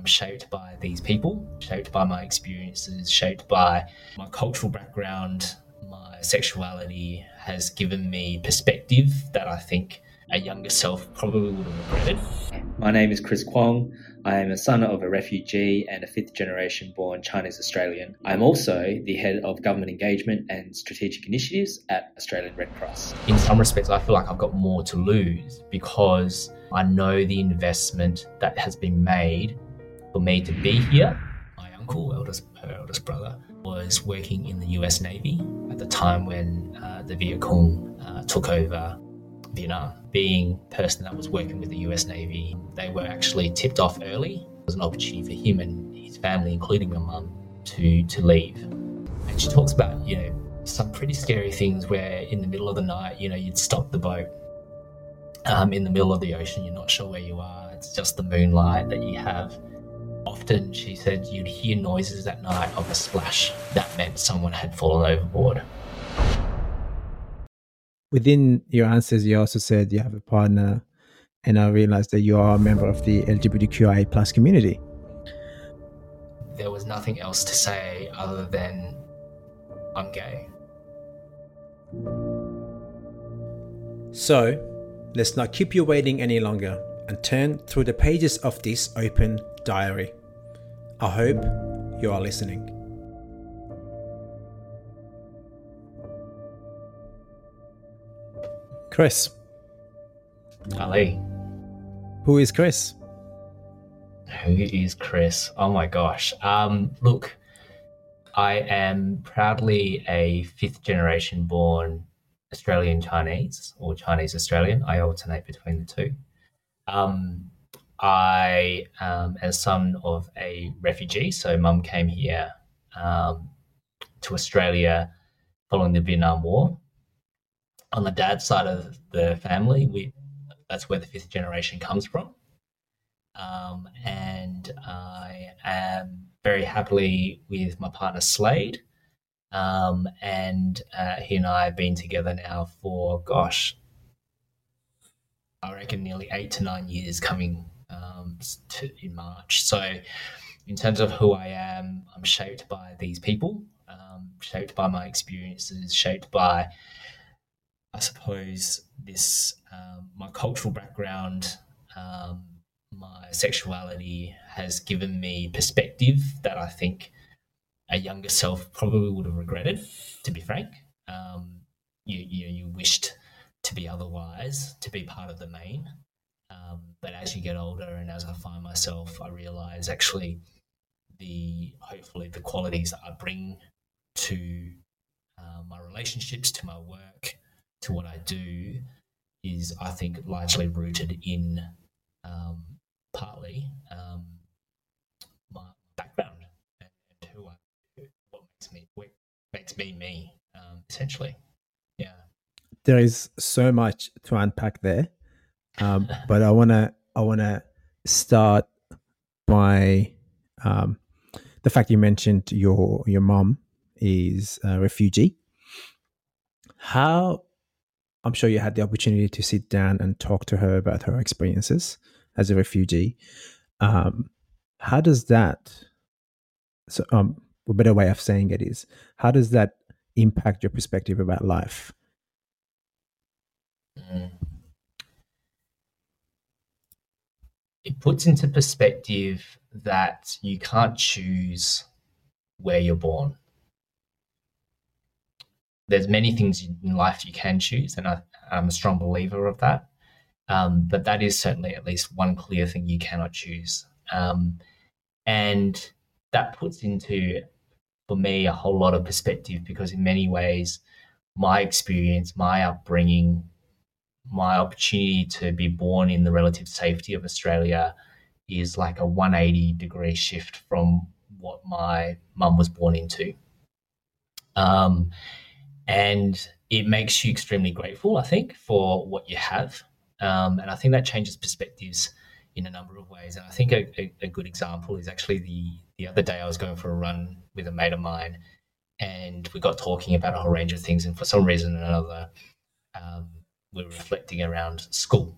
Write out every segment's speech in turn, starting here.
I'm shaped by these people, shaped by my experiences, shaped by my cultural background. My sexuality has given me perspective that I think a younger self probably would have regretted. My name is Chris Kwong. I am a son of a refugee and a fifth generation born Chinese Australian. I'm also the head of government engagement and strategic initiatives at Australian Red Cross. In some respects, I feel like I've got more to lose because I know the investment that has been made for me to be here. My uncle, eldest, her eldest brother, was working in the US Navy at the time when uh, the Viet Cong uh, took over Vietnam. Being person that was working with the US Navy, they were actually tipped off early. It was an opportunity for him and his family, including my mum, to, to leave. And she talks about, you know, some pretty scary things where in the middle of the night, you know, you'd stop the boat um, in the middle of the ocean, you're not sure where you are, it's just the moonlight that you have. Often, she said, you'd hear noises at night of a splash. That meant someone had fallen overboard. Within your answers, you also said you have a partner, and I realized that you are a member of the LGBTQIA plus community. There was nothing else to say other than I'm gay. So, let's not keep you waiting any longer and turn through the pages of this open diary. I hope you are listening. Chris. Ali. Who is Chris? Who is Chris? Oh my gosh. Um, look, I am proudly a fifth generation born Australian Chinese or Chinese Australian. I alternate between the two. Um, I am son of a refugee, so mum came here um, to Australia following the Vietnam War on the dad's side of the family, we that's where the fifth generation comes from. Um, and I am very happily with my partner Slade. Um, and uh, he and I have been together now for, gosh, I reckon nearly eight to nine years coming um, in March. So, in terms of who I am, I'm shaped by these people, um, shaped by my experiences, shaped by I suppose this um, my cultural background, um, my sexuality has given me perspective that I think a younger self probably would have regretted. To be frank, um, you you you wished to be otherwise, to be part of the main. Um, but as you get older and as I find myself, I realize actually the hopefully the qualities that I bring to uh, my relationships, to my work, to what I do is, I think, largely rooted in um, partly um, my background and, and, who I, what makes me, what makes me me, um, essentially. Yeah. There is so much to unpack there, um, but I wanna, I wanna start by um, the fact you mentioned your your mom is a refugee. How I'm sure you had the opportunity to sit down and talk to her about her experiences as a refugee. Um, how does that, so um, a better way of saying it is, how does that impact your perspective about life? Mm. It puts into perspective that you can't choose where you're born there's many things in life you can choose, and I, am a strong believer of that. Um, but that is certainly at least one clear thing you cannot choose. Um, and that puts into, for me, a whole lot of perspective because, in many ways, my experience, my upbringing, my opportunity to be born in the relative safety of Australia is like a 180 degree shift from what my mum was born into. Um, and it makes you extremely grateful, I think, for what you have. Um, and I think that changes perspectives in a number of ways. And I think a, a, a, good example is actually the the other day I was going for a run with a mate of mine, and we got talking about a whole range of things. And for some reason or another, um, we were reflecting around school.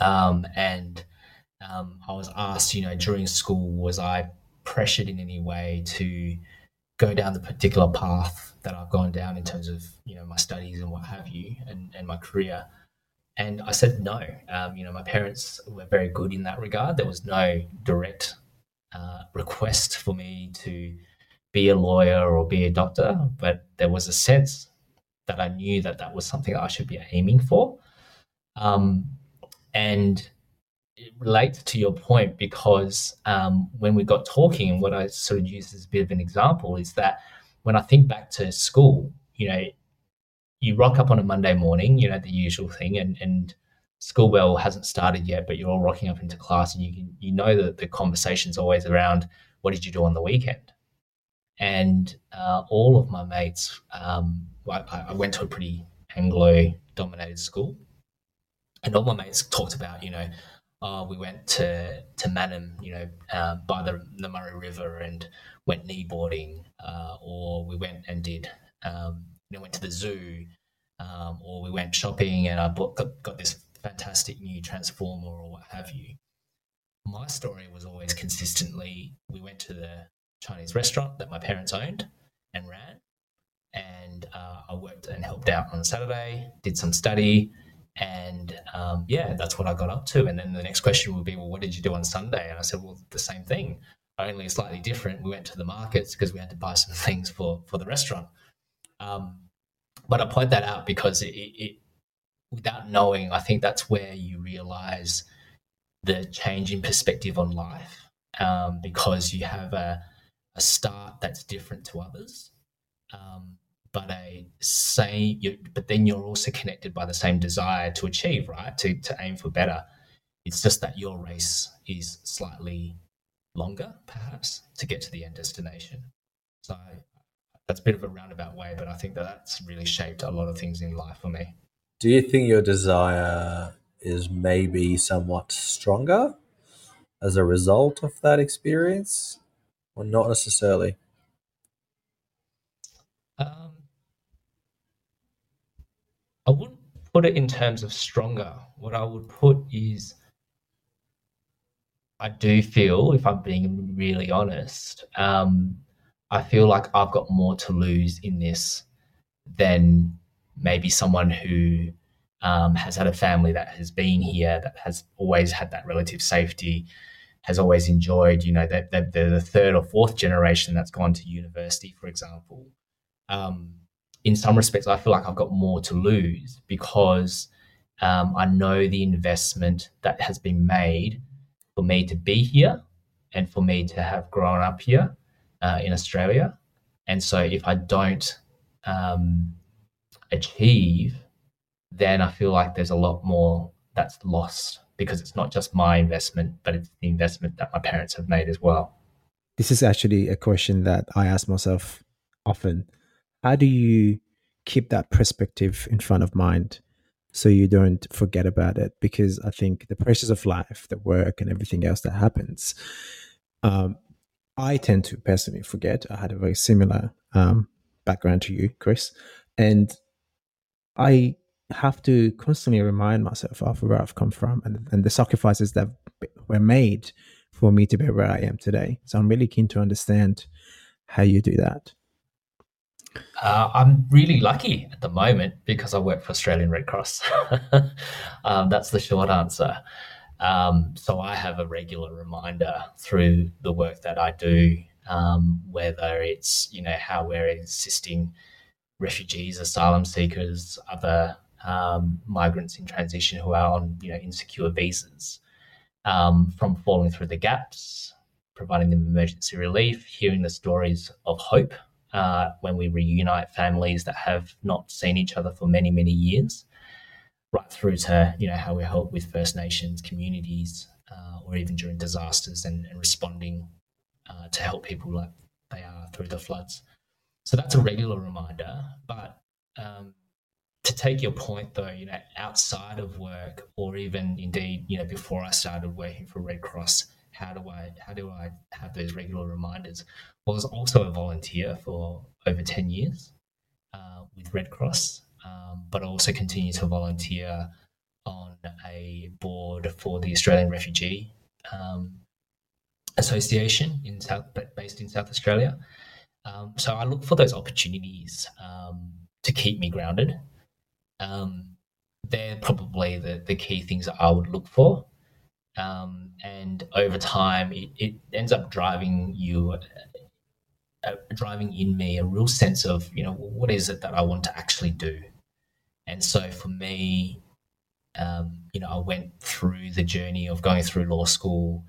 Um, and um, I was asked, you know, during school, was I pressured in any way to go down the particular path that I've gone down in terms of, you know, my studies and what have you and, and my career? And I said no. Um, you know, my parents were very good in that regard. There was no direct uh, request for me to be a lawyer or be a doctor, but there was a sense that I knew that that was something I should be aiming for. Um, and it relates to your point because um, when we got talking, and what I sort of used as a bit of an example is that when I think back to school, you know, you rock up on a Monday morning, you know, the usual thing, and, and school bell hasn't started yet, but you're all rocking up into class and you can, you know that the conversation's always around what did you do on the weekend? And uh, all of my mates, um, I, I went to a pretty Anglo dominated school, and all my mates talked about, you know, oh, we went to to Mannum, you know, uh, by the, the Murray River and went kneeboarding, uh, or we went and did, um, you know, went to the zoo, um, or we went shopping and I bought, got, got this fantastic new transformer or what have you. My story was always consistently we went to the Chinese restaurant that my parents owned and ran, and uh, I worked and helped out on Saturday, did some study, and um, yeah, that's what I got up to. And then the next question would be, well, what did you do on Sunday? And I said, well, the same thing, only slightly different. We went to the markets because we had to buy some things for for the restaurant. Um, but I point that out because it, it, without knowing, I think that's where you realize the change in perspective on life um, because you have a, a start that's different to others. Um, but a same, but then you're also connected by the same desire to achieve, right? To, to aim for better. It's just that your race is slightly longer, perhaps, to get to the end destination. So that's a bit of a roundabout way, but I think that that's really shaped a lot of things in life for me. Do you think your desire is maybe somewhat stronger as a result of that experience, or not necessarily? Um, I wouldn't put it in terms of stronger. What I would put is I do feel, if I'm being really honest, um, I feel like I've got more to lose in this than maybe someone who um, has had a family that has been here, that has always had that relative safety, has always enjoyed, you know, that they're, they're, the third or fourth generation that's gone to university, for example. Um, in some respects, I feel like I've got more to lose because um, I know the investment that has been made for me to be here and for me to have grown up here uh, in Australia. And so if I don't um, achieve, then I feel like there's a lot more that's lost because it's not just my investment, but it's the investment that my parents have made as well. This is actually a question that I ask myself often how do you keep that perspective in front of mind so you don't forget about it? Because i think the pressures of life the work and everything else that happens um, i tend to personally forget. I had a very similar um, background to you chris. And i have to constantly remind myself of where i've come from and, and the sacrifices that were made for me to be where i am today. So i'm really keen to understand how you do that uh, I'm really lucky at the moment because I work for Australian Red Cross. um, that's the short answer. Um, so I have a regular reminder through the work that I do, um, whether it's you know how we're assisting refugees, asylum seekers, other um, migrants in transition who are on you know insecure visas, um, from falling through the gaps, providing them emergency relief, hearing the stories of hope uh, when we reunite families that have not seen each other for many, many years, right through to you know how we help with First Nations communities, uh, or even during disasters and, and responding uh, to help people like they are through the floods. So that's a regular reminder. But um, to take your point, though, you know, outside of work, or even indeed, you know, before I started working for Red Cross, how do I how do I have those regular reminders? Well, I was also a volunteer for over ten years uh, with Red Cross, um, but I also continue to volunteer on a board for the Australian Refugee um, association in South, based in South Australia. Um, so I look for those opportunities um, to keep me grounded. Um, they're probably the, the key things that I would look for. Um, and over time, it, it, ends up driving you, uh, driving in me a real sense of, you know, what is it that I want to actually do? And so for me, um, you know, I went through the journey of going through law school,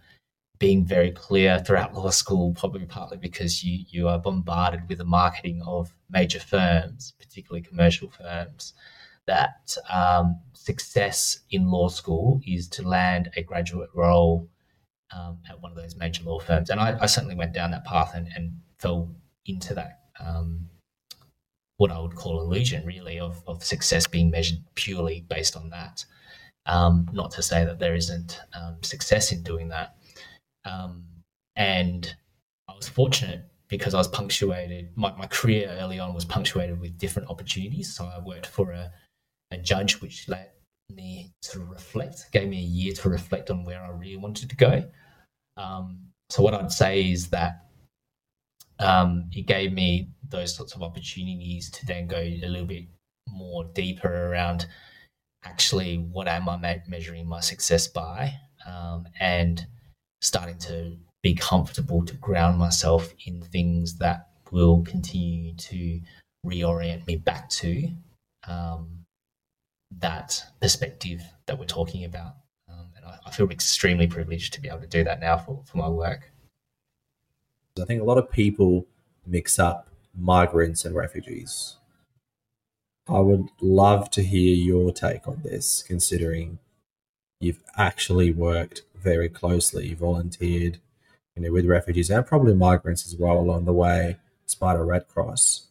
being very clear throughout law school, probably partly because you you are bombarded with the marketing of major firms, particularly commercial firms, that um, success in law school is to land a graduate role um, at one of those major law firms. And I, I certainly went down that path and, and fell into that, um, what I would call illusion, really, of, of success being measured purely based on that. Um, not to say that there isn't um, success in doing that. Um, and I was fortunate because I was punctuated, my, my career early on was punctuated with different opportunities. So I worked for a a judge, which let me to reflect, gave me a year to reflect on where I really wanted to go. Um, so what I'd say is that um, it gave me those sorts of opportunities to then go a little bit more deeper around actually what am I me- measuring my success by, um, and starting to be comfortable to ground myself in things that will continue to reorient me back to um, that perspective that we're talking about. Um, and I, I, feel extremely privileged to be able to do that now for, for my work. I think a lot of people mix up migrants and refugees. I would love to hear your take on this, considering you've actually worked very closely, volunteered, you know, with refugees and probably migrants as well along the way, despite a Red Cross.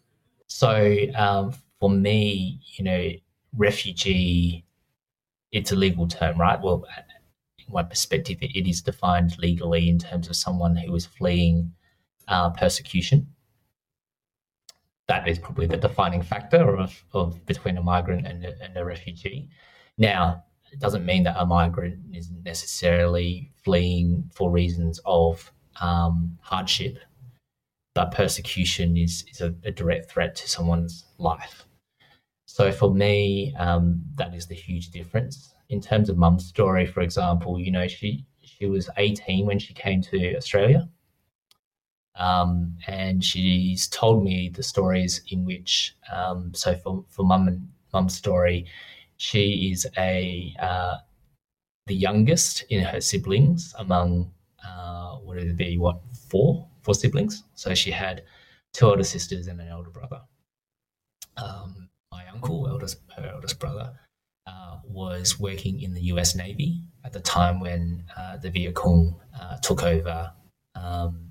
So um, for me, you know, refugee, it's a legal term, right? Well, in my perspective, it is defined legally in terms of someone who is fleeing uh, persecution. That is probably the defining factor of, of between a migrant and a, and a refugee. Now, it doesn't mean that a migrant isn't necessarily fleeing for reasons of um, hardship, but persecution is, is a, a direct threat to someone's life. So for me, um, that is the huge difference. In terms of mum's story, for example, you know, she she was 18 when she came to Australia. Um, and she's told me the stories in which, um, so for, for mum and mum's story, she is a uh, the youngest in her siblings among uh, what would it be? What four four siblings? So she had two older sisters and an elder brother. Um, uncle, eldest, her eldest brother, uh, was working in the US Navy at the time when uh, the Viet Cong uh, took over um,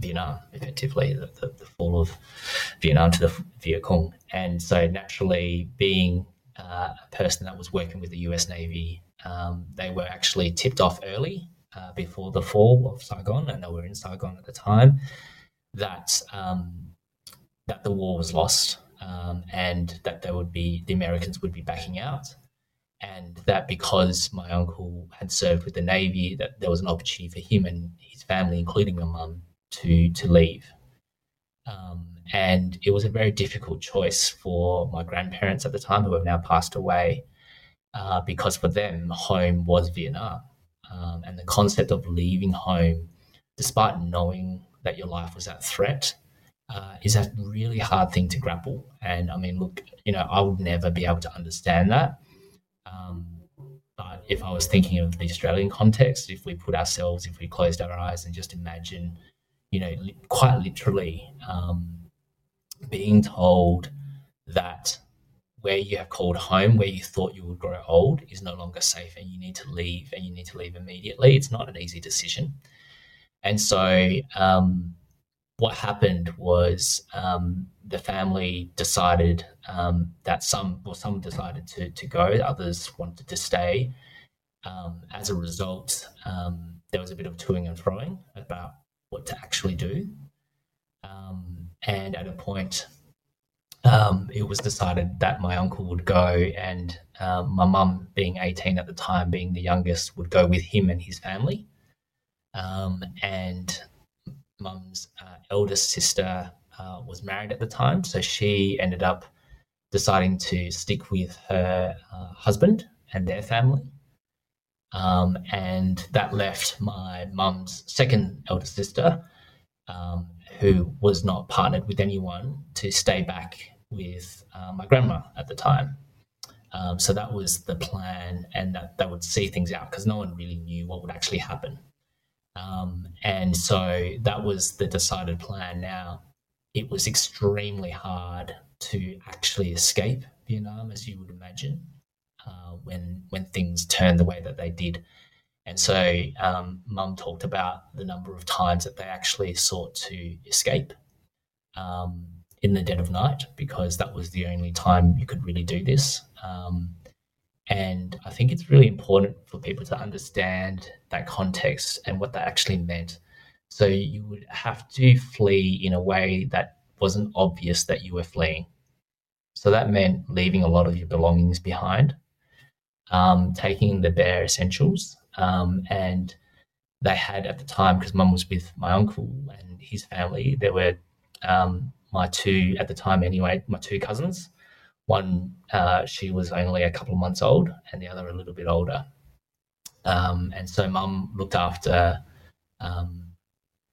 Vietnam, effectively, the, the, the, fall of Vietnam to the Viet Cong. And so, naturally, being uh, a person that was working with the US Navy, um, they were actually tipped off early uh, before the fall of Saigon, and they were in Saigon at the time, that, um, that the war was lost um, and that they would be the Americans would be backing out, and that because my uncle had served with the Navy, that there was an opportunity for him and his family, including my mum, to to leave. Um, and it was a very difficult choice for my grandparents at the time, who have now passed away, uh, because for them, home was Vietnam. Um, and the concept of leaving home, despite knowing that your life was at threat, uh, is a really hard thing to grapple. And I mean, look, you know, I would never be able to understand that. Um, but if I was thinking of the Australian context, if we put ourselves, if we closed our eyes and just imagine, you know, li- quite literally um, being told that where you have called home, where you thought you would grow old, is no longer safe and you need to leave and you need to leave immediately, it's not an easy decision. And so, um, what happened was um, the family decided um, that some, well, some decided to, to go, others wanted to stay. Um, as a result, um, there was a bit of toing and froing about what to actually do. Um, and at a point, um, it was decided that my uncle would go, and my mum, being 18 at the time, being the youngest, would go with him and his family and mum's uh, eldest sister uh, was married at the time, so she ended up deciding to stick with her uh, husband and their family. Um, and that left my mum's second eldest sister, um, who was not partnered with anyone, to stay back with uh, my grandma at the time. Um, so that was the plan, and that, that would see things out because no one really knew what would actually happen. Um, and so that was the decided plan. Now, it was extremely hard to actually escape Vietnam, as you would imagine, uh, when when things turned the way that they did. And so, um, Mum talked about the number of times that they actually sought to escape um, in the dead of night because that was the only time you could really do this. Um, and I think it's really important for people to understand that context and what that actually meant. So you would have to flee in a way that wasn't obvious that you were fleeing. So that meant leaving a lot of your belongings behind, um, taking the bare essentials. Um, and they had at the time, because mum was with my uncle and his family, there were um, my two, at the time anyway, my two cousins. One, uh, she was only a couple of months old, and the other a little bit older. Um, and so mum looked after um,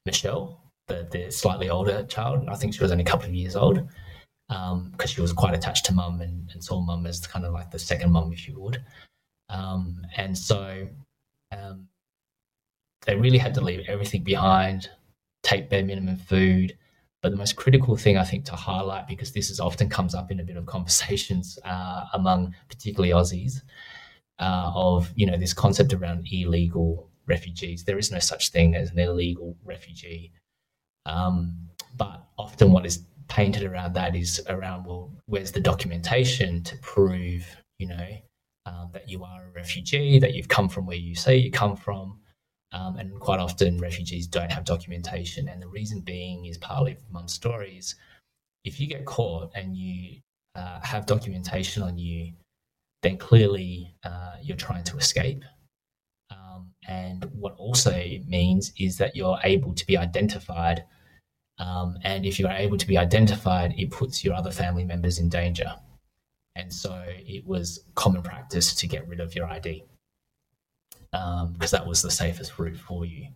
Michelle, the, the slightly older child. I think she was only a couple of years old because um, she was quite attached to mum and, and, saw mum as kind of like the second mum, if you would. Um, and so um, they really had to leave everything behind, take bare minimum food, but the most critical thing I think to highlight, because this is often comes up in a bit of conversations uh, among particularly Aussies, uh, of you know this concept around illegal refugees. There is no such thing as an illegal refugee, um, but often what is painted around that is around well, where's the documentation to prove you know um, that you are a refugee, that you've come from where you say you come from. Um, and quite often, refugees don't have documentation. And the reason being is partly from mum's stories. If you get caught and you uh, have documentation on you, then clearly uh, you're trying to escape. Um, and what also means is that you're able to be identified. Um, and if you're able to be identified, it puts your other family members in danger. And so it was common practice to get rid of your ID because um, that was the safest route for you.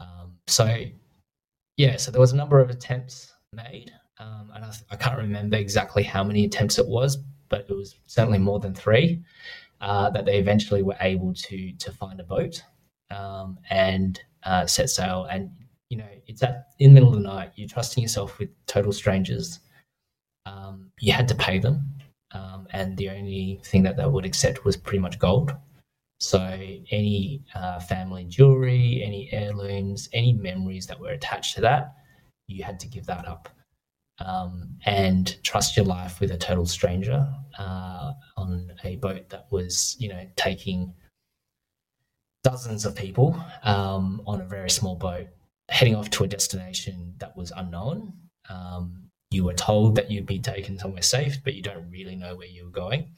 Um, so, yeah, so there was a number of attempts made, um, and I, I, can't remember exactly how many attempts it was, but it was certainly more than three uh, that they eventually were able to to find a boat um, and uh, set sail. And you know, it's at in the middle of the night. You're trusting yourself with total strangers. Um, you had to pay them, um, and the only thing that they would accept was pretty much gold. So, any uh, family jewelry, any heirlooms, any memories that were attached to that, you had to give that up um, and trust your life with a total stranger uh, on a boat that was, you know, taking dozens of people um, on a very small boat, heading off to a destination that was unknown. Um, you were told that you'd be taken somewhere safe, but you don't really know where you were going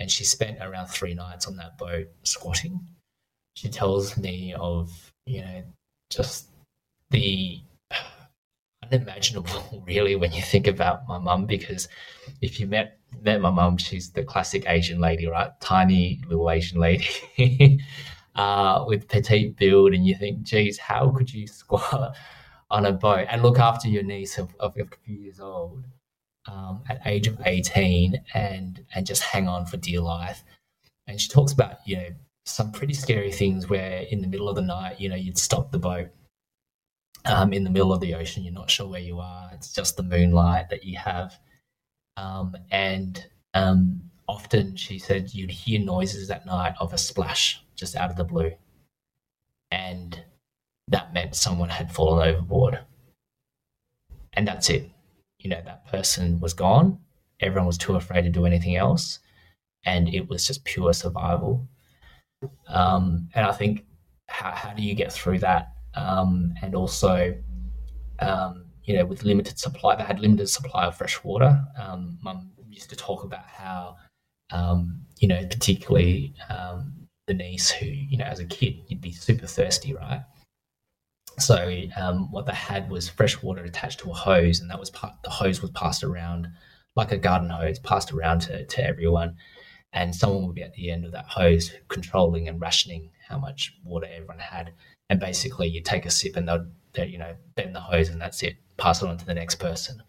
and she spent around three nights on that boat squatting. She tells me of, you know, just the unimaginable, really, when you think about my mum, because if you met met my mum, she's the classic Asian lady, right? Tiny little Asian lady uh, with petite build, and you think, geez, how could you squat on a boat and look after your niece of, of a few years old? Um, at age of 18 and and just hang on for dear life. And she talks about, you know, some pretty scary things where in the middle of the night, you know, you'd stop the boat um, in the middle of the ocean. You're not sure where you are. It's just the moonlight that you have. Um, and um, often she said you'd hear noises at night of a splash just out of the blue. And that meant someone had fallen overboard. And that's it you know that person was gone. Everyone was too afraid to do anything else. And it was just pure survival. Um, and i think how, how do you get through that? Um, and also um, you know with limited supply they had limited supply of fresh water. Um, mum used to talk about how um, you know particularly um, the niece who you know as a kid you'd be super thirsty right So um, what they had was fresh water attached to a hose, and that was part, the hose was passed around like a garden hose, passed around to, to everyone, and someone would be at the end of that hose controlling and rationing how much water everyone had. And basically, you take a sip, and they'll, they you know bend the hose, and that's it. Pass it on to the next person.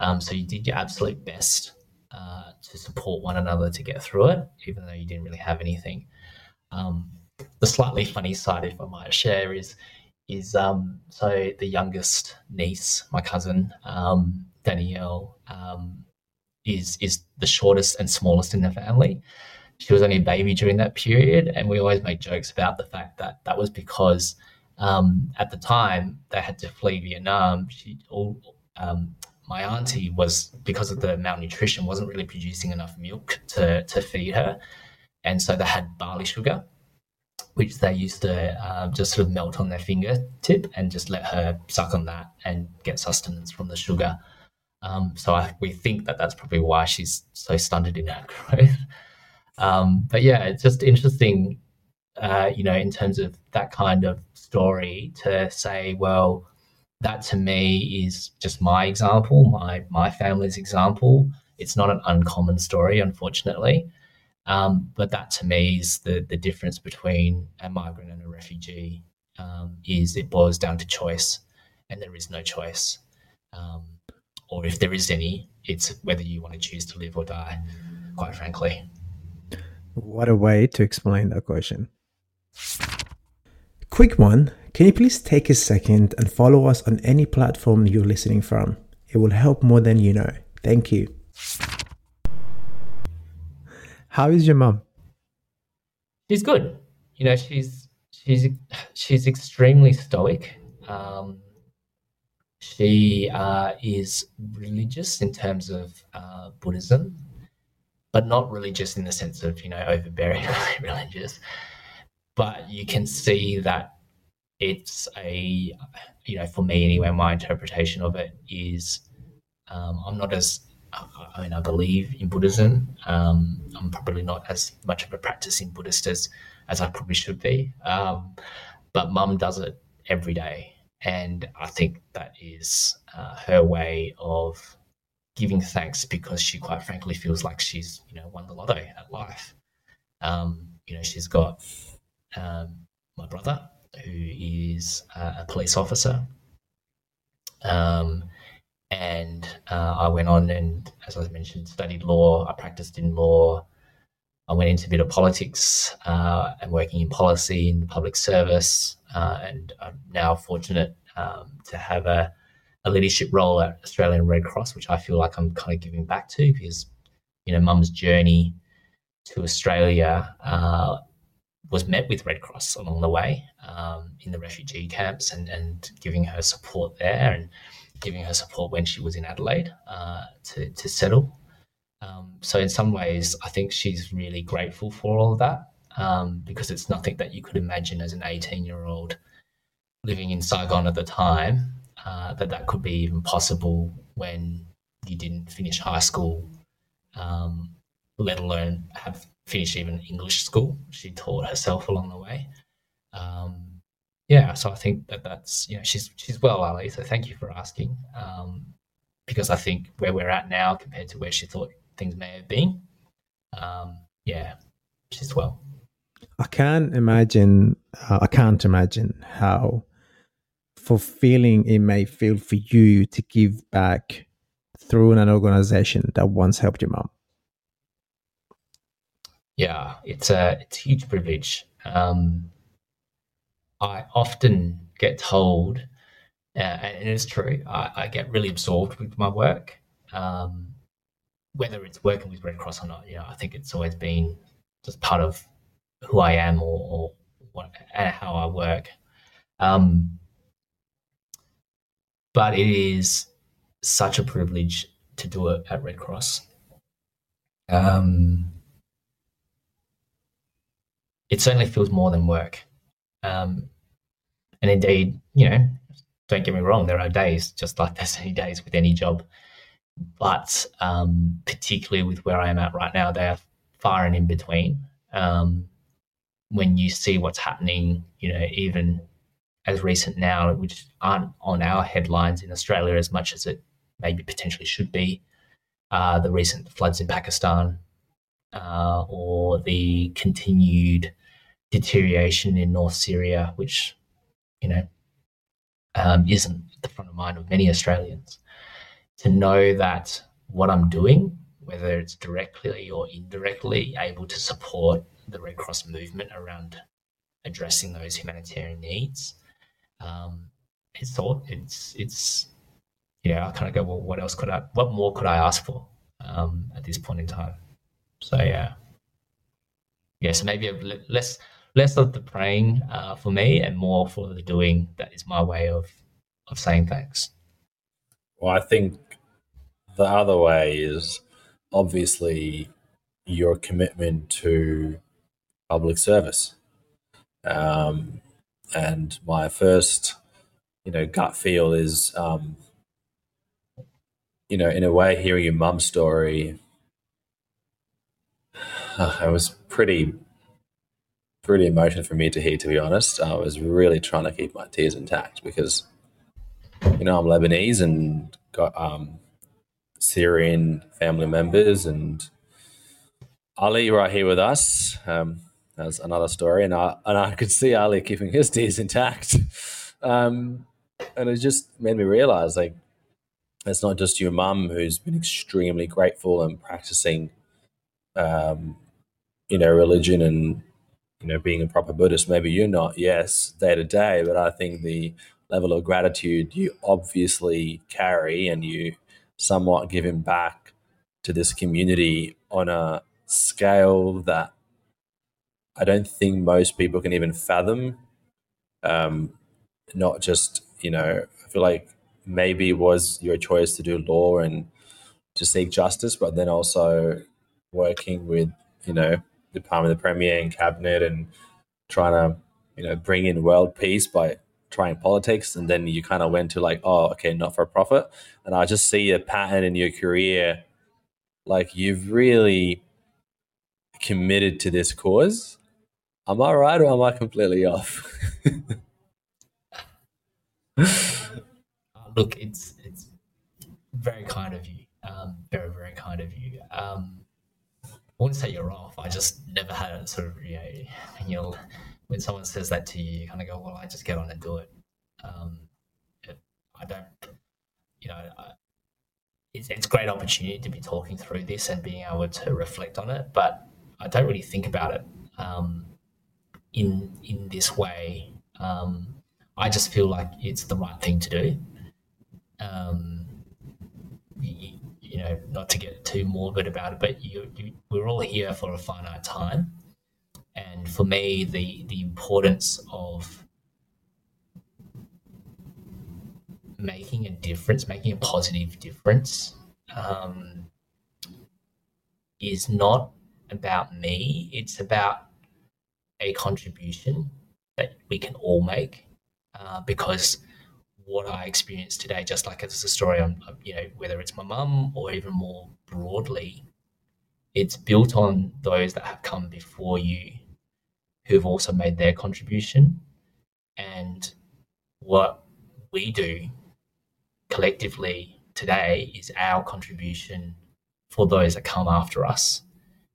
Um, so you did your absolute best uh, to support one another to get through it, even though you didn't really have anything. Um, the slightly funny side, if I might share, is is um, so the youngest niece, my cousin um, Danielle, um, is is the shortest and smallest in the family. She was only a baby during that period, and we always make jokes about the fact that that was because um, at the time they had to flee Vietnam. She all um, my auntie was because of the malnutrition wasn't really producing enough milk to to feed her, and so they had barley sugar which they used to um, just sort of melt on their fingertip and just let her suck on that and get sustenance from the sugar. Um, so I, we think that that's probably why she's so stunted in her growth. Um, but yeah, it's just interesting, uh, you know, in terms of that kind of story to say, well, that to me is just my example, my my family's example. It's not an uncommon story, unfortunately. Um, but that to me is the, the difference between a migrant and a refugee um, is it boils down to choice and there is no choice. Um, or if there is any, it's whether you want to choose to live or die, quite frankly. What a way to explain that question. Quick one. Can you please take a second and follow us on any platform you're listening from? It will help more than you know. Thank you. How is your mum? She's good. You know, she's she's she's extremely stoic. Um, she uh, is religious in terms of uh, Buddhism, but not religious in the sense of you know overbearing religious. But you can see that it's a you know for me anyway. My interpretation of it is um, I'm not as I mean, I believe in Buddhism. Um, I'm probably not as much of a practicing Buddhist as, as I probably should be. Um, but mum does it every day. And I think that is uh, her way of giving thanks because she quite frankly feels like she's, you know, won the lotto at life. Um, you know, she's got um, my brother who is uh, a police officer. Um, and uh, I went on and, as I mentioned, studied law. I practiced in law. I went into a bit of politics uh, and working in policy in the public service. Uh, and I'm now fortunate um, to have a, a, leadership role at Australian Red Cross, which I feel like I'm kind of giving back to because, you know, mum's journey to Australia uh, was met with Red Cross along the way um, in the refugee camps and, and giving her support there. And giving her support when she was in Adelaide uh, to, to settle. Um, so in some ways, I think she's really grateful for all of that um, because it's nothing that you could imagine as an 18 year old living in Saigon at the time uh, that that could be even possible when you didn't finish high school, um, let alone have finished even English school. She taught herself along the way. Um, yeah, so I think that that's you know she's she's well, Ali. So thank you for asking, um, because I think where we're at now compared to where she thought things may have been, um, yeah, she's well. I can't imagine. Uh, I can't imagine how fulfilling it may feel for you to give back through an organization that once helped your mom. Yeah, it's a it's a huge privilege. Um, I often get told, uh, and it is true, I, I, get really absorbed with my work. Um, whether it's working with Red Cross or not, you know, I think it's always been just part of who I am or, or what, and how I work. Um, but it is such a privilege to do it at Red Cross. Um, it certainly feels more than work. Um, and indeed, you know, don't get me wrong, there are days just like there's any days with any job. But um, particularly with where I am at right now, they are far and in between. Um, when you see what's happening, you know, even as recent now, which aren't on our headlines in Australia as much as it maybe potentially should be. Uh, the recent floods in Pakistan, uh, or the continued deterioration in North Syria, which you know um, isn't the front of mind of many Australians. To know that what I'm doing, whether it's directly or indirectly, able to support the Red Cross movement around addressing those humanitarian needs, um, it's all it's it's you know I kind of go well, what else could I, what more could I ask for um, at this point in time? So yeah, yeah. So maybe less less of the praying uh, for me and more for the doing. That is my way of of saying thanks. Well, I think the other way is obviously your commitment to public service. Um, and my first, you know, gut feel is, um, you know, in a way, hearing your mum's story, uh, it was pretty, pretty emotional for me to hear. To be honest, I was really trying to keep my tears intact because, you know, I'm Lebanese and got um, Syrian family members, and Ali right here with us. Um, that's another story, and I and I could see Ali keeping his tears intact, um, and it just made me realize like it's not just your mum who's been extremely grateful and practicing, um, you know, religion and you know being a proper Buddhist. Maybe you're not, yes, day to day, but I think the level of gratitude you obviously carry and you somewhat giving back to this community on a scale that I don't think most people can even fathom. Um, not just, you know, I feel like maybe it was your choice to do law and to seek justice, but then also working with, you know, the Department of the Premier and Cabinet and trying to, you know, bring in world peace by trying politics. And then you kind of went to like, oh, okay, not for profit. And I just see a pattern in your career. Like you've really committed to this cause Am I right or am I completely off? Look, it's it's very kind of you. Um, very very kind of you. Um, I wouldn't say you're off. I just never had a sort of you know, you know when someone says that to you, you kind of go, well, I just get on and do it. Um, it I don't, you know, I, it's, it's great opportunity to be talking through this and being able to reflect on it, but I don't really think about it. Um, in in this way, um, I just feel like it's the right thing to do. Um, you, know, not to get too morbid about it, but you, you, we're all here for a finite time, and for me, the the importance of making a difference, making a positive difference, um, is not about me. It's about a contribution that we can all make uh, because what I experienced today, just like it's a story on, uh, you know, whether it's my mum or even more broadly, it's built on those that have come before you who've also made their contribution. And what we do collectively today is our contribution for those that come after us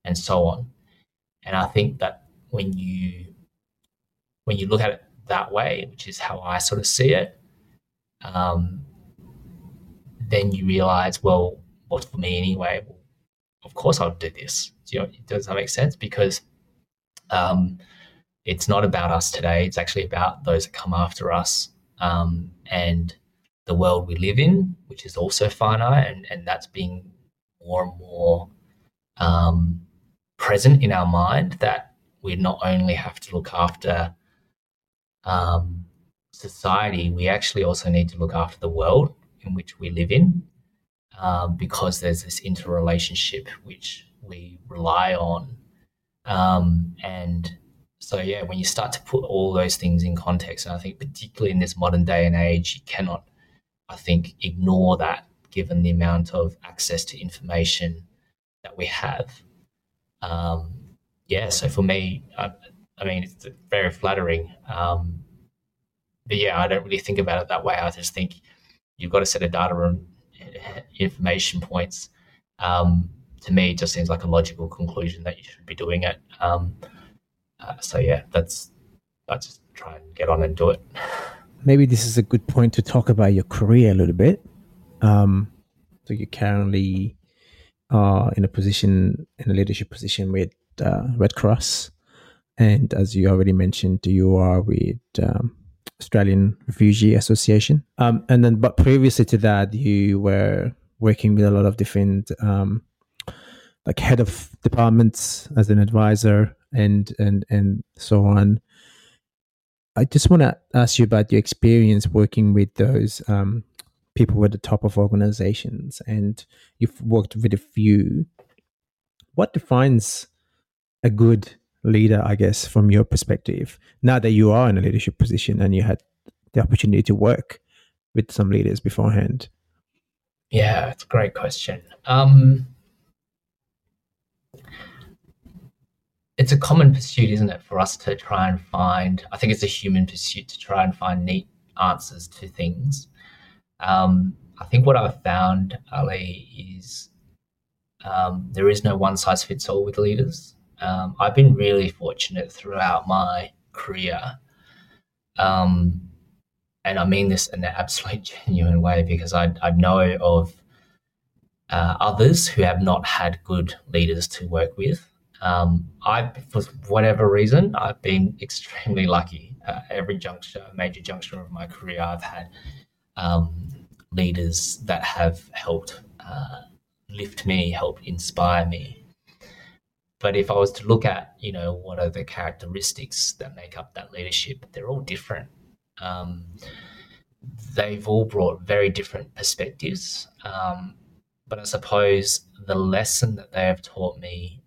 and so on. And I think that when you when you look at it that way, which is how I sort of see it, um, then you realize, well, what's for me anyway? Well, of course, I'll do this. Do you know, does that make sense? Because um, it's not about us today. It's actually about those that come after us um, and the world we live in, which is also finite, and, and that's being more and more um, present in our mind. That we not only have to look after um, society, we actually also need to look after the world in which we live in um, because there's this interrelationship which we rely on. Um, and so, yeah, when you start to put all those things in context, and I think particularly in this modern day and age, you cannot, I think, ignore that given the amount of access to information that we have. Um, yeah, so for me, I, I mean, it's very flattering um, but yeah, I don't really think about it that way. I just think you've got a set of data and information points. Um, to me, it just seems like a logical conclusion that you should be doing it. Um, uh, so yeah, that's I just try and get on and do it. Maybe this is a good point to talk about your career a little bit. Um, so you currently are in a position, in a leadership position with uh, Red Cross, and as you already mentioned, you are with um, Australian Refugee Association. Um, and then, but previously to that, you were working with a lot of different, um, like head of departments as an advisor and and and so on. I just want to ask you about your experience working with those um, people at the top of organizations, and you've worked with a few. What defines a good leader, I guess, from your perspective, now that you are in a leadership position and you had the opportunity to work with some leaders beforehand? Yeah, it's a great question. Um, it's a common pursuit, isn't it, for us to try and find? I think it's a human pursuit to try and find neat answers to things. Um, I think what I've found, Ali, is um, there is no one size fits all with leaders. Um, I've been really fortunate throughout my career. Um, and I mean this in an absolute genuine way because I, I know of uh, others who have not had good leaders to work with. Um, I, for whatever reason, I've been extremely lucky. Uh, every juncture, major juncture of my career, I've had um, leaders that have helped uh, lift me, help inspire me, but if I was to look at, you know, what are the characteristics that make up that leadership, they're all different. Um, they've all brought very different perspectives. Um, but I suppose the lesson that they have taught me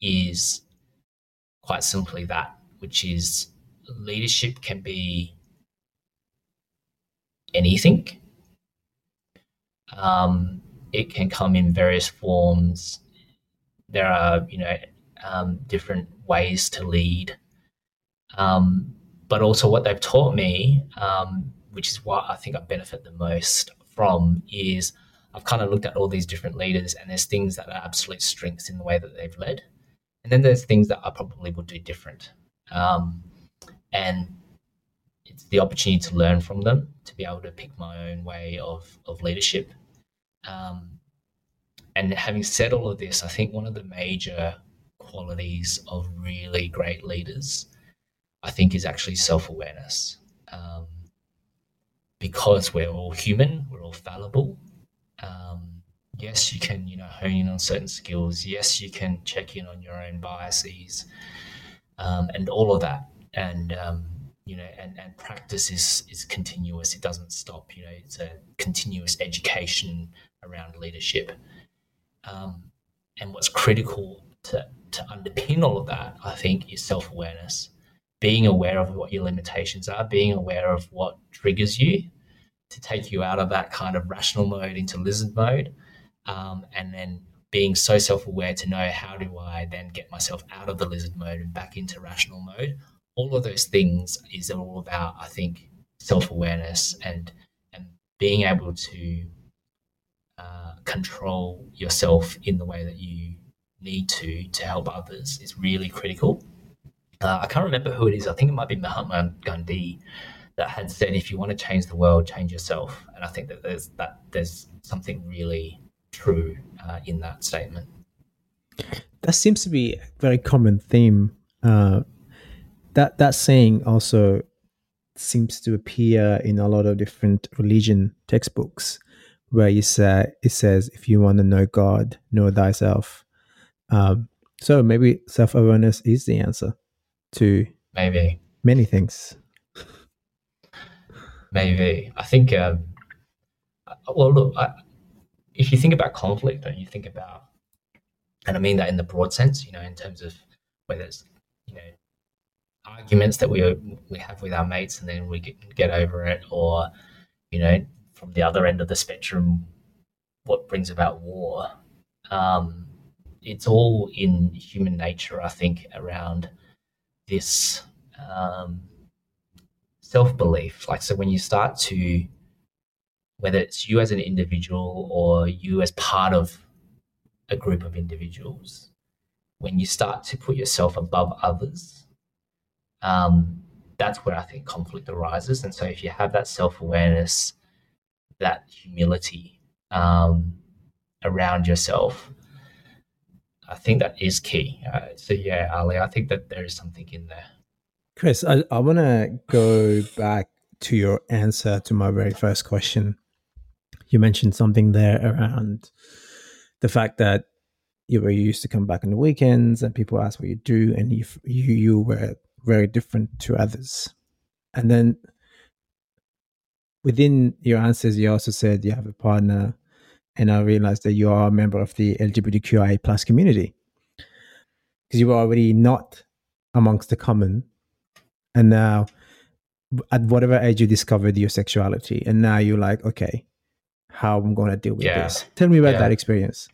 is quite simply that, which is leadership can be anything. Um, it can come in various forms. There are, you know, um, different ways to lead. Um, but also, what they've taught me, um, which is what I think I benefit the most from, is I've kind of looked at all these different leaders, and there's things that are absolute strengths in the way that they've led, and then there's things that I probably would do different. Um, and it's the opportunity to learn from them, to be able to pick my own way of of leadership. Um, and having said all of this, I think one of the major qualities of really great leaders, I think, is actually self awareness. Um, because we're all human, we're all fallible. Um, yes, you can, you know, hone in on certain skills. Yes, you can check in on your own biases, um, and all of that. And um, you know, and, and practice is is continuous. It doesn't stop. You know, it's a continuous education around leadership. Um, and what's critical to to underpin all of that, I think, is self awareness. Being aware of what your limitations are, being aware of what triggers you to take you out of that kind of rational mode into lizard mode. Um, and then being so self aware to know how do I then get myself out of the lizard mode and back into rational mode. All of those things is all about, I think, self awareness and and being able to uh, control yourself in the way that you need to to help others is really critical. Uh, I can't remember who it is. I think it might be Mahatma Gandhi that had said, "If you want to change the world, change yourself." And I think that there's that there's something really true uh, in that statement. That seems to be a very common theme. Uh, that that saying also seems to appear in a lot of different religion textbooks, where you say it says, "If you want to know God, know thyself." Um, so maybe self awareness is the answer to maybe many things. maybe I think. Um, well, look, I, if you think about conflict and you think about, and I mean that in the broad sense, you know, in terms of whether it's you know arguments that we we have with our mates and then we get, get over it, or you know, from the other end of the spectrum, what brings about war. Um, it's all in human nature, I think, around this um, self belief. Like, so when you start to, whether it's you as an individual or you as part of a group of individuals, when you start to put yourself above others, um, that's where I think conflict arises. And so if you have that self awareness, that humility um, around yourself, I think that is key. Uh, so yeah, Ali, I think that there is something in there. Chris, I, I want to go back to your answer to my very first question. You mentioned something there around the fact that you were used to come back on the weekends and people ask what you do, and you you, you were very different to others. And then within your answers, you also said you have a partner, and I realized that you are a member of the LGBTQIA plus community because you were already not amongst the common and now at whatever age you discovered your sexuality and now you're like okay how am i'm going to deal with Yeah. this tell me about Yeah. that experience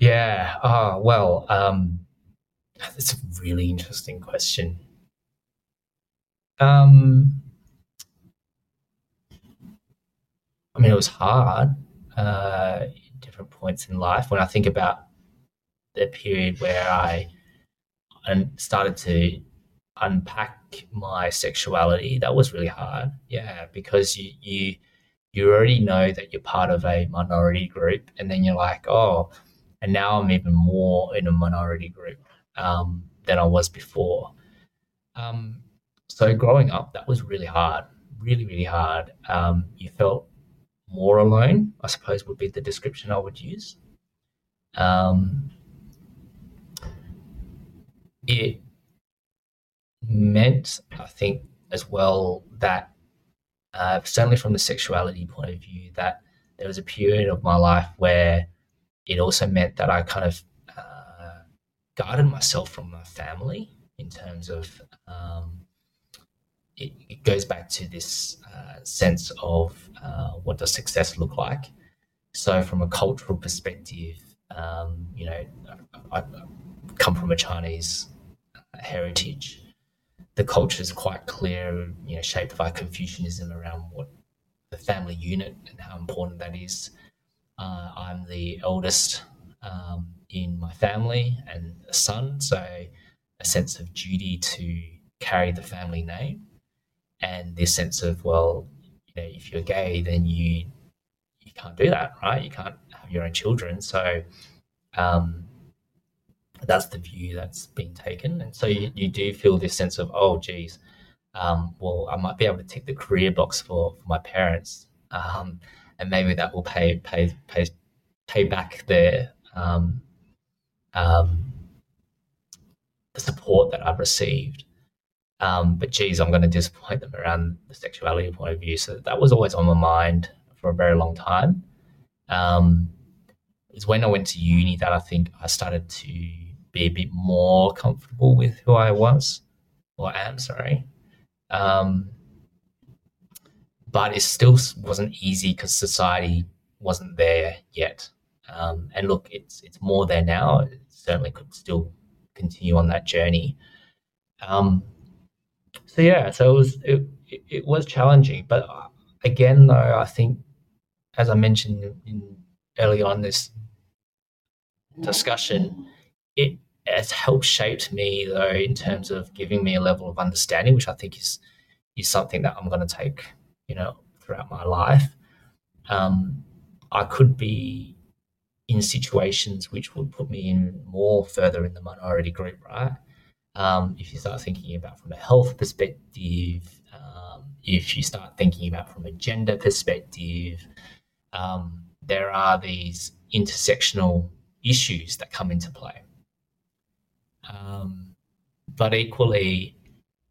Yeah. Oh, well, um, that's a really interesting question. Um, I mean, it was hard uh, different points in life. When I think about the period where I started to unpack my sexuality, that was really hard. Yeah, because you you you already know that you're part of a minority group, and then you're like, oh, and now I'm even more in a minority group um, than I was before. Um, so growing up, that was really hard, really, really hard. Um, you felt more alone, I suppose, would be the description I would use. Um, it meant, I think, as well that uh, certainly from the sexuality point of view, that there was a period of my life where it also meant that I kind of uh, guarded myself from my family in terms of um, it, it goes back to this uh, sense of uh, what does success look like. So, from a cultural perspective, um, you know, I, I come from a Chinese heritage. The culture is quite clear, you know, shaped by Confucianism around what the family unit and how important that is. Uh, I'm the eldest um, in my family and a son, so a sense of duty to carry the family name, and this sense of well, you know, if you're gay, then you you can't do that, right? You can't have your own children, so um, that's the view that's been taken, and so you, you do feel this sense of oh, geez, um, well, I might be able to tick the career box for, for my parents. Um, and maybe that will pay pay pay pay back their um, um, the support that I've received. Um, but geez, I'm going to disappoint them around the sexuality point of view. So that was always on my mind for a very long time. Um, it's when I went to uni that I think I started to be a bit more comfortable with who I was or am. Sorry. Um, but it still wasn't easy because society wasn't there yet. Um, and look, it's it's more there now. It certainly could still continue on that journey. Um, so yeah, so it was it, it, was challenging, but uh, again, though, I think as I mentioned in, in early on this discussion, it has helped shaped me though in terms of giving me a level of understanding, which I think is is something that I'm going to take, you know, throughout my life. Um, I could be in situations which would put me in more further in the minority group, right? Um, if you start thinking about from a health perspective, um, if you start thinking about from a gender perspective, um, there are these intersectional issues that come into play. Um, but equally,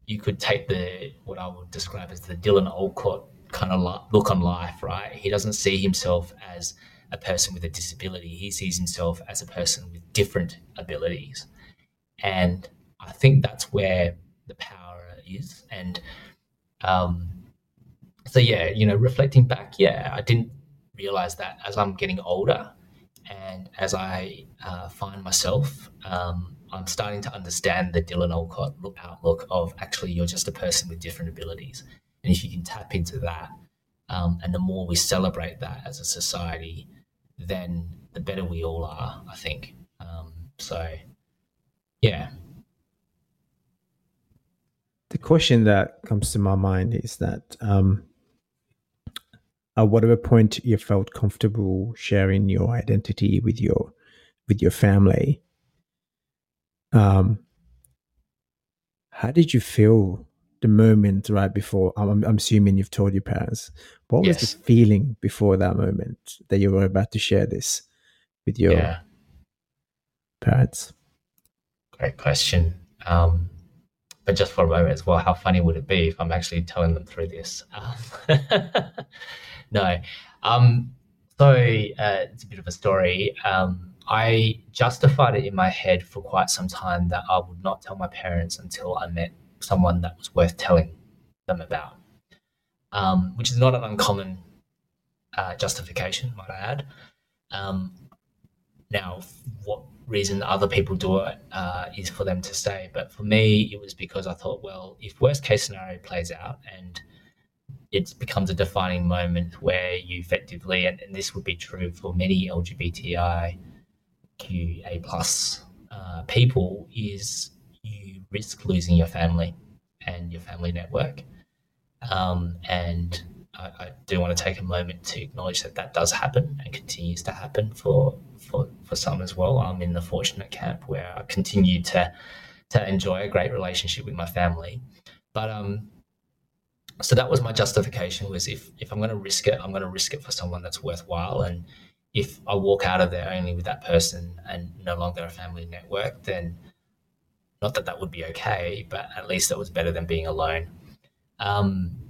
you could take the what I would describe as the Dylan Alcott kind of look on life, right? He doesn't see himself as a person with a disability. He sees himself as a person with different abilities. And I think that's where the power is. And um, so, yeah, you know, reflecting back, yeah, I didn't realize that as I'm getting older and as I uh, find myself um, I'm starting to understand the Dylan Alcott outlook of actually you're just a person with different abilities. And if you can tap into that, um, and the more we celebrate that as a society, then the better we all are, I think. Um, so, yeah. The question that comes to my mind is that um, at whatever point you felt comfortable sharing your identity with your with your family, um, how did you feel the moment right before? I'm, I'm assuming you've told your parents. What was yes. the feeling before that moment that you were about to share this with your yeah. parents? Great question. Um, but just for a moment as well, how funny would it be if I'm actually telling them through this? Um, no. Um, so uh, it's a bit of a story. Um, I justified it in my head for quite some time that I would not tell my parents until I met someone that was worth telling them about, um, which is not an uncommon uh, justification, might I add. Um, now, what reason other people do it uh, is for them to stay, but for me, it was because I thought, well, if worst case scenario plays out and it becomes a defining moment where you effectively, and, and this would be true for many LGBTIQA plus uh, people, is you risk losing your family and your family network. Um, and I, I, do want to take a moment to acknowledge that that does happen and continues to happen for, for, for some as well. I'm in the fortunate camp where I continue to to enjoy a great relationship with my family. But um, so that was my justification was if if I'm going to risk it, I'm going to risk it for someone that's worthwhile. And if I walk out of there only with that person and no longer a family network, then not that that would be okay, but at least that was better than being alone. Um,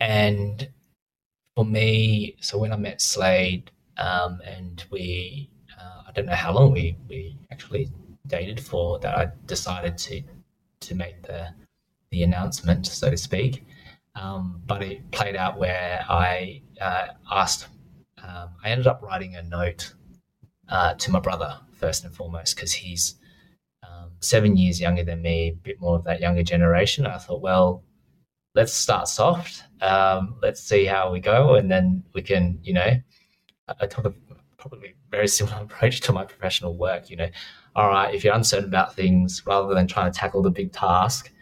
and for me, so when I met Slade, um, and we, uh, I don't know how long we, we actually dated for, that I decided to to make the the announcement, so to speak. Um, but it played out where I uh, asked, um, I ended up writing a note uh, to my brother first and foremost because he's seven years younger than me, a bit more of that younger generation. I thought, well, let's start soft. Um, let's see how we go, and then we can, you know, I took a probably very similar approach to my professional work. You know, all right, if you're uncertain about things, rather than trying to tackle the big task,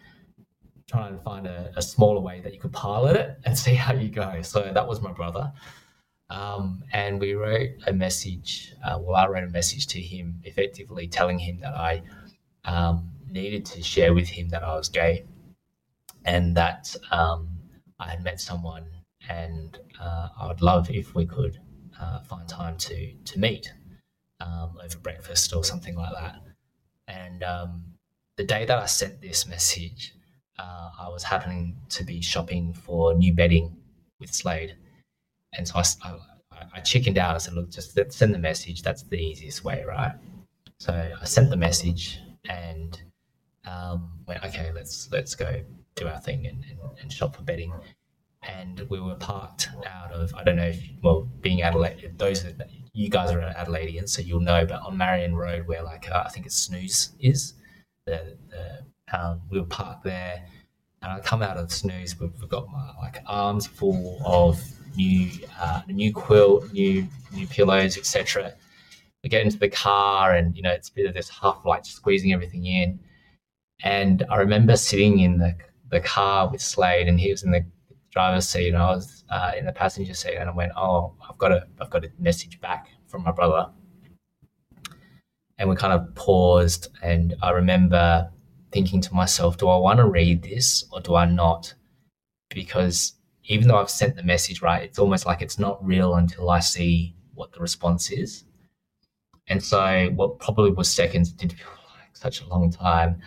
try and find a, a smaller way that you could pilot it and see how you go. So that was my brother. Um, and we wrote a message. Uh, well, I wrote a message to him, effectively telling him that I um, needed to share with him that I was gay and that um, I had met someone and uh, I would love if we could uh, find time to to meet um, over breakfast or something like that. And um, the day that I sent this message, uh, I was happening to be shopping for new bedding with Slade, and so I, I, I chickened out. I said, "Look, just send the message. That's the easiest way, right?" So I sent the message, and um, went, okay, let's let's go do our thing and, and, and, shop for bedding. And we were parked out of I don't know if well being Adelaide those you guys are Adelaideans so you'll know but on Marion Road where like uh, I think it's Snooze is the, the um, we were parked there. And I come out of Snooze we've, we've got my like arms full of new uh, new quilt new new pillows etc we get into the car and you know it's a bit of this huff like squeezing everything in. And i remember sitting in the, the car with slade and he was in the driver's seat and i was uh, in the passenger seat and i went oh i've got a i've got a message back from my brother. And we kind of paused and i remember thinking to myself do i want to read this or do i not? Because even though i've sent the message right it's almost like it's not real until i see what the response is. And so what probably was seconds did feel like such a long time.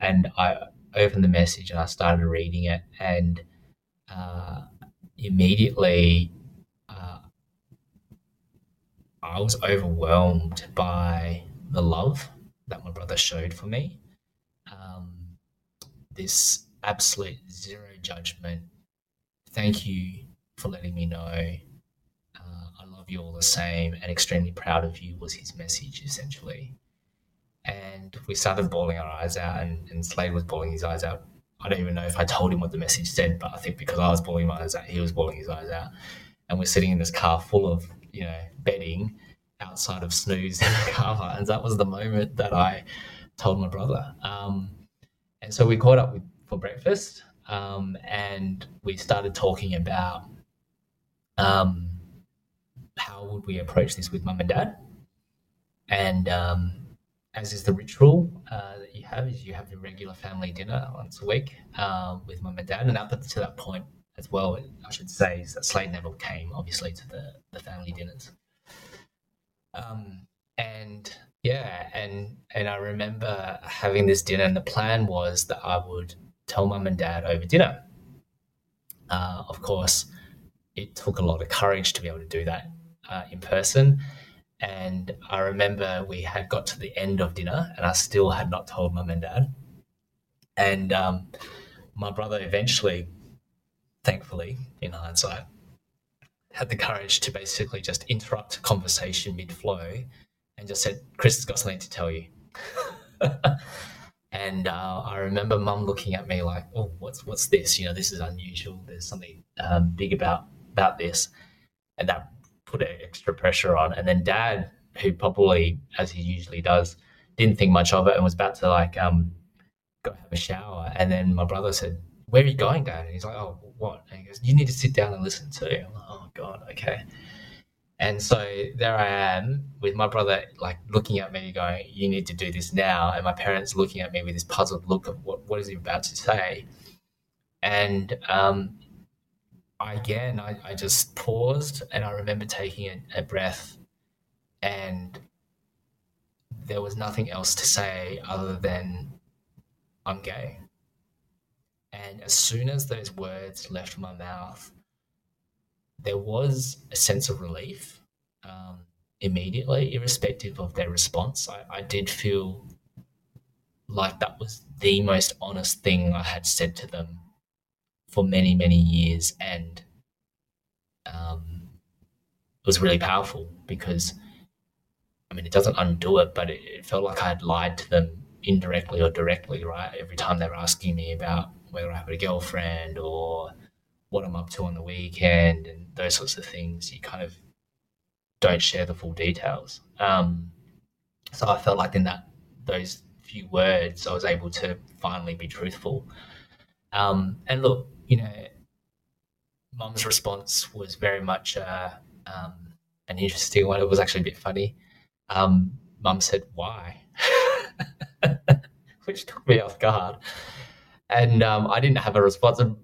And I opened the message and I started reading it, and uh, immediately uh, I was overwhelmed by the love that my brother showed for me. Um, this absolute zero judgment. Thank you for letting me know Uh, I love you all the same and extremely proud of you was his message essentially. And we started bawling our eyes out, and, and Slade was bawling his eyes out. I don't even know if I told him what the message said, but I think because I was bawling my eyes out, he was bawling his eyes out. And we're sitting in this car full of, you know, bedding outside of snooze in the car. And that was the moment that I told my brother. Um, and so we caught up with, for breakfast um, and we started talking about um, how would we approach this with mum and dad. And um, as is the ritual uh, that you have, is you have your regular family dinner once a week um, with mum and dad. And up to that point as well, I should say, is that Slade never came, obviously, to the, the family dinners. Um, and yeah, and and I remember having this dinner, and the plan was that I would tell mum and dad over dinner. Uh, of course, it took a lot of courage to be able to do that uh, in person. And I remember we had got to the end of dinner and I still had not told mum and dad. And um, my brother eventually, thankfully, in hindsight, had the courage to basically just interrupt conversation mid flow and just said, Chris has got something to tell you. and uh, I remember mum looking at me like, oh, what's, what's this? You know, this is unusual. There's something um, big about, about this. And that put extra pressure on. And then dad, who probably, as he usually does, didn't think much of it and was about to like um, go have a shower. And then my brother said, Where are you going, dad? And he's like, Oh, what? And he goes, You need to sit down and listen. I'm like, Oh, God, okay. And so there I am with my brother, like looking at me, going, "You need to do this now." And my parents looking at me with this puzzled look of what what is he about to say. And um, again, I, I just paused and I remember taking a, a breath, and there was nothing else to say other than, I'm gay. And as soon as those words left my mouth, there was a sense of relief um, immediately, irrespective of their response. I, I did feel like that was the most honest thing I had said to them for many many years, and um, it was really powerful because I mean it doesn't undo it, but it, it felt like I had lied to them indirectly or directly. Right, every time they were asking me about whether I have a girlfriend or what I'm up to on the weekend and those sorts of things, you kind of don't share the full details. Um, so I felt like in that those few words, I was able to finally be truthful. Um, and look, you know, mum's response was very much uh, um, an interesting one. It was actually a bit funny. Um, mum said, "Why?" Which took me off guard, and um, I didn't have a response. And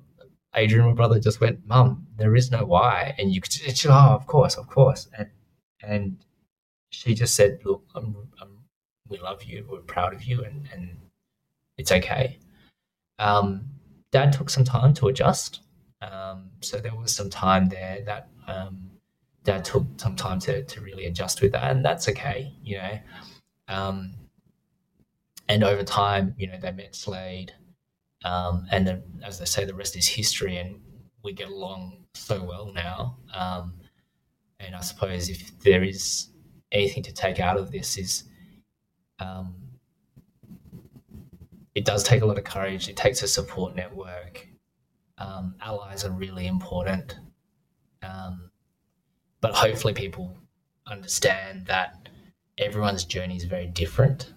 Adrian, my brother, just went, "Mum, there is no why," and you could, she, "Oh, of course, of course," and and she just said, "Look, I'm, I'm, we love you. We're proud of you, and and it's okay." Um, Dad took some time to adjust. Um, so there was some time there that um, Dad took some time to, to really adjust with that, and that's okay, you know. Um, and over time, you know, they met Slade, um, and then, as they say, the rest is history, and we get along so well now. Um, and I suppose if there is anything to take out of this is um, it does take a lot of courage. It takes a support network. Um, allies are really important. Um, but hopefully, people understand that everyone's journey is very different.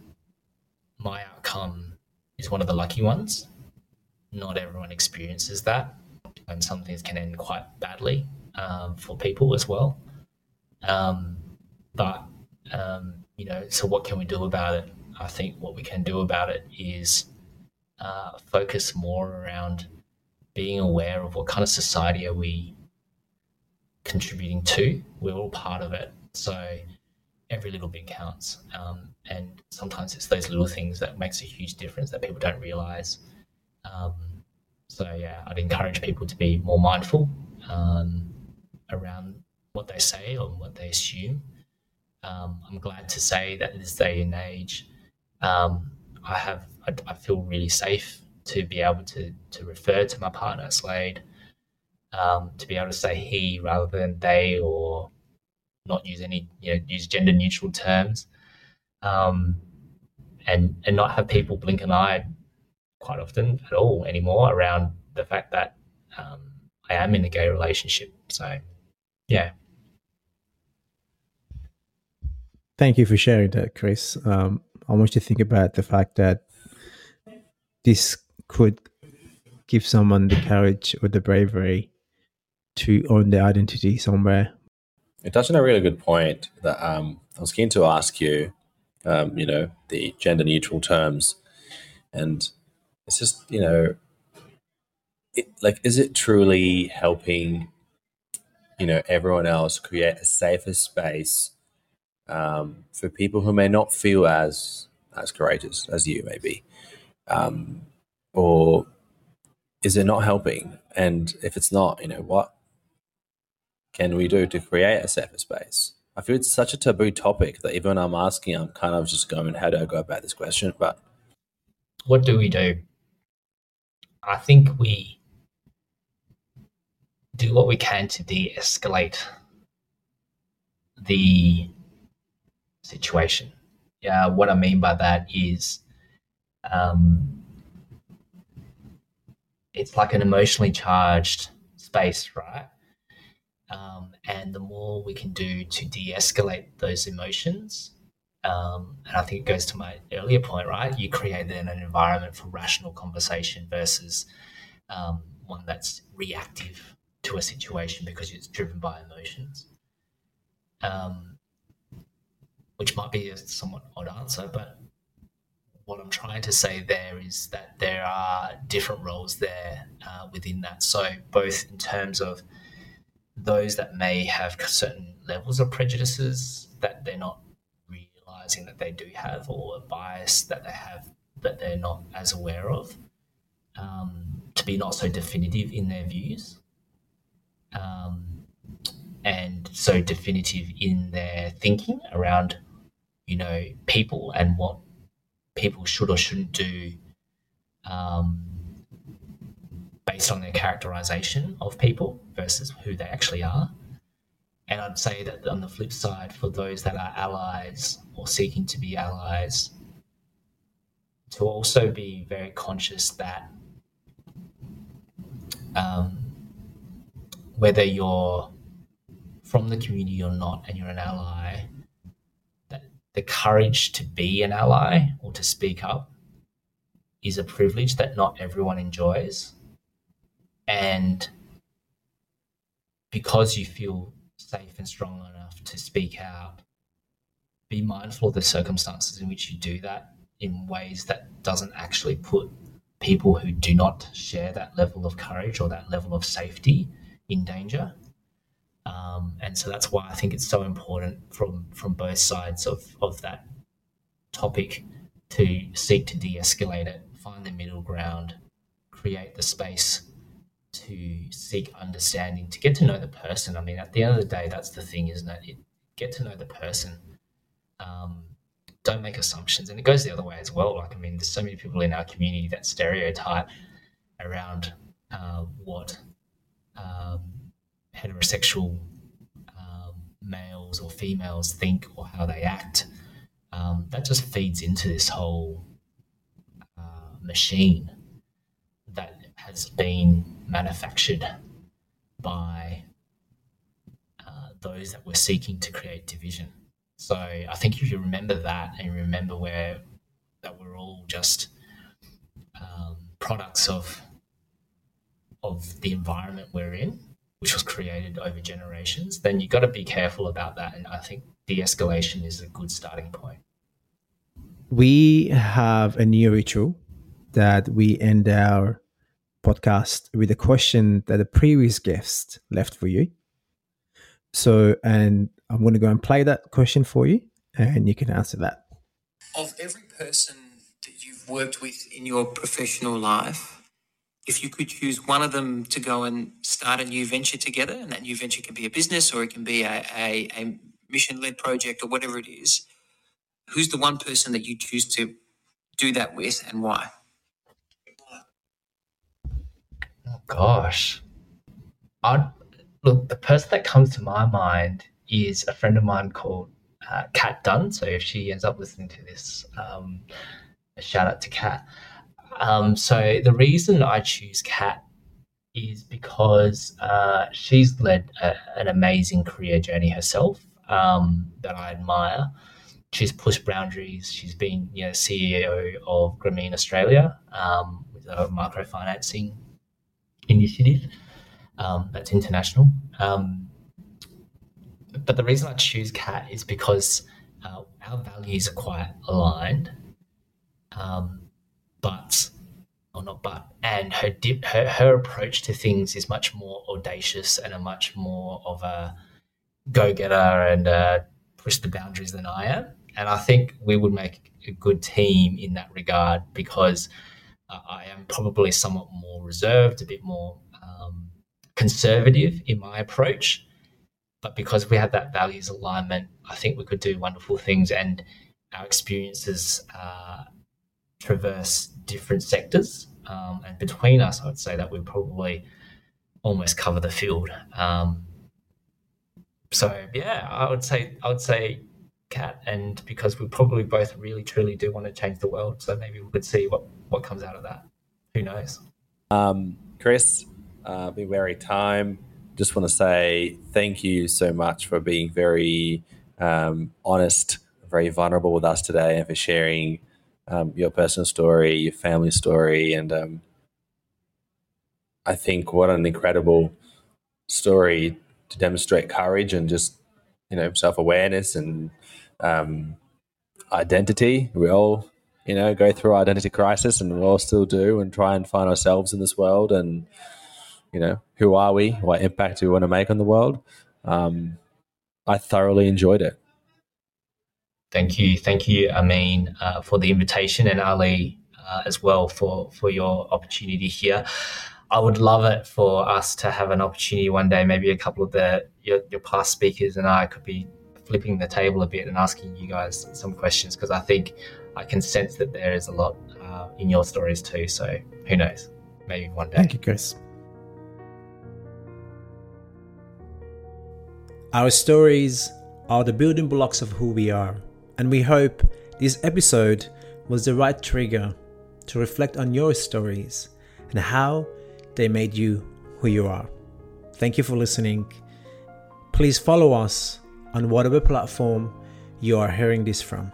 My outcome is one of the lucky ones. Not everyone experiences that, and some things can end quite badly um, for people as well. Um, but um, you know, so what can we do about it? I think what we can do about it is uh, focus more around being aware of what kind of society are we contributing to. We're all part of it, so every little bit counts. Um, and sometimes it's those little things that makes a huge difference that people don't realize. Um, so yeah, I'd encourage people to be more mindful um, around what they say or what they assume. Um, I'm glad to say that in this day and age, um, I have I, I, feel really safe to be able to to refer to my partner Slade, um, to be able to say he rather than they, or not use any you know use gender neutral terms, um, and and not have people blink an eye quite often at all anymore around the fact that um, I am in a gay relationship. So, yeah. Thank you for sharing that, Chris. Um, I want you to think about the fact that this could give someone the courage or the bravery to own their identity somewhere. You touched on a really good point that um, I was keen to ask you. Um, you know, the gender neutral terms, and it's just you know, it, like, is it truly helping? You know, everyone else create a safer space um, for people who may not feel as as courageous as you, maybe, um, or is it not helping? And if it's not, you know, what can we do to create a safer space? I feel it's such a taboo topic that even when I'm asking, I'm kind of just going, how do I go about this question? But what do we do? I think we do what we can to de escalate the situation. Yeah, what I mean by that is um, it's like an emotionally charged space, right? Um, and the more we can do to de escalate those emotions, um, and I think it goes to my earlier point, right? You create then an environment for rational conversation versus um, one that's reactive to a situation because it's driven by emotions. Um, which might be a somewhat odd answer, but what I'm trying to say there is that there are different roles there uh, within that. So, both in terms of those that may have certain levels of prejudices that they're not realizing that they do have, or a bias that they have that they're not as aware of, um, to be not so definitive in their views. Um, and so definitive in their thinking around, you know, people and what people should or shouldn't do um, based on their characterization of people versus who they actually are. And I'd say that on the flip side, for those that are allies or seeking to be allies, to also be very conscious that um, whether you're from the community or not and you're an ally, the courage to be an ally or to speak up is a privilege that not everyone enjoys. And because you feel safe and strong enough to speak out, be mindful of the circumstances in which you do that in ways that doesn't actually put people who do not share that level of courage or that level of safety in danger. Um, and so that's why I think it's so important from from both sides of, of that topic to seek to de-escalate it, find the middle ground, create the space to seek understanding, to get to know the person. I mean, at the end of the day, that's the thing, isn't it? get to know the person. Um, don't make assumptions, and it goes the other way as well. Like, I mean, there's so many people in our community that stereotype around uh, what um, heterosexual um, males or females think or how they act, um, that just feeds into this whole uh, machine that has been manufactured by uh, those that were seeking to create division. So I think if you remember that and remember where that we're all just um, products of of the environment we're in, which was created over generations, then you've got to be careful about that. And I think de escalation is a good starting point. We have a new ritual that we end our podcast with a question that a previous guest left for you. So, and I'm going to go and play that question for you, and you can answer that. Of every person that you've worked with in your professional life, if you could choose one of them to go and start a new venture together, and that new venture can be a business or it can be a, a, a mission led project or whatever it is, who's the one person that you choose to do that with and why? Oh, gosh. I'd, look, the person that comes to my mind is a friend of mine called uh, Kat Dunn. So if she ends up listening to this, um, a shout out to Kat. Um, so the reason I choose Kat is because uh, she's led a, an amazing career journey herself um, that I admire. She's pushed boundaries. She's been, you know, CEO of Grameen Australia um, with a microfinancing initiative um, that's international. Um, but the reason I choose Kat is because uh, our values are quite aligned. Um, but or not but and her dip her, her approach to things is much more audacious and a much more of a go-getter and uh, push the boundaries than I am. And I think we would make a good team in that regard because uh, I am probably somewhat more reserved a bit more um, conservative in my approach. But because we have that values alignment I think we could do wonderful things and our experiences uh, traverse different sectors. Um, and between us, I would say that we probably almost cover the field. Um, so yeah, I would say I would say Kat, and because we probably both really truly do want to change the world, so maybe we could see what what comes out of that. Who knows? Um, Chris, uh, been very time. Just want to say thank you so much for being very um, honest, very vulnerable with us today, and for sharing um, your personal story, your family story, and um, I think what an incredible story to demonstrate courage and just you know self awareness and um, identity. We all you know go through identity crisis, and we all still do, and try and find ourselves in this world. And you know, who are we? What impact do we want to make on the world? Um, I thoroughly enjoyed it. Thank you, thank you, Amin, uh, for the invitation, and Ali uh, as well for for your opportunity here. I would love it for us to have an opportunity one day. Maybe a couple of the your, your past speakers and I could be flipping the table a bit and asking you guys some questions because I think I can sense that there is a lot uh, in your stories too. So who knows? Maybe one day. Thank you, Chris. Our stories are the building blocks of who we are and we hope this episode was the right trigger to reflect on your stories and how they made you who you are. Thank you for listening. Please follow us on whatever platform you are hearing this from.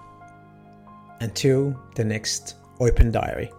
Until the next Open Diary.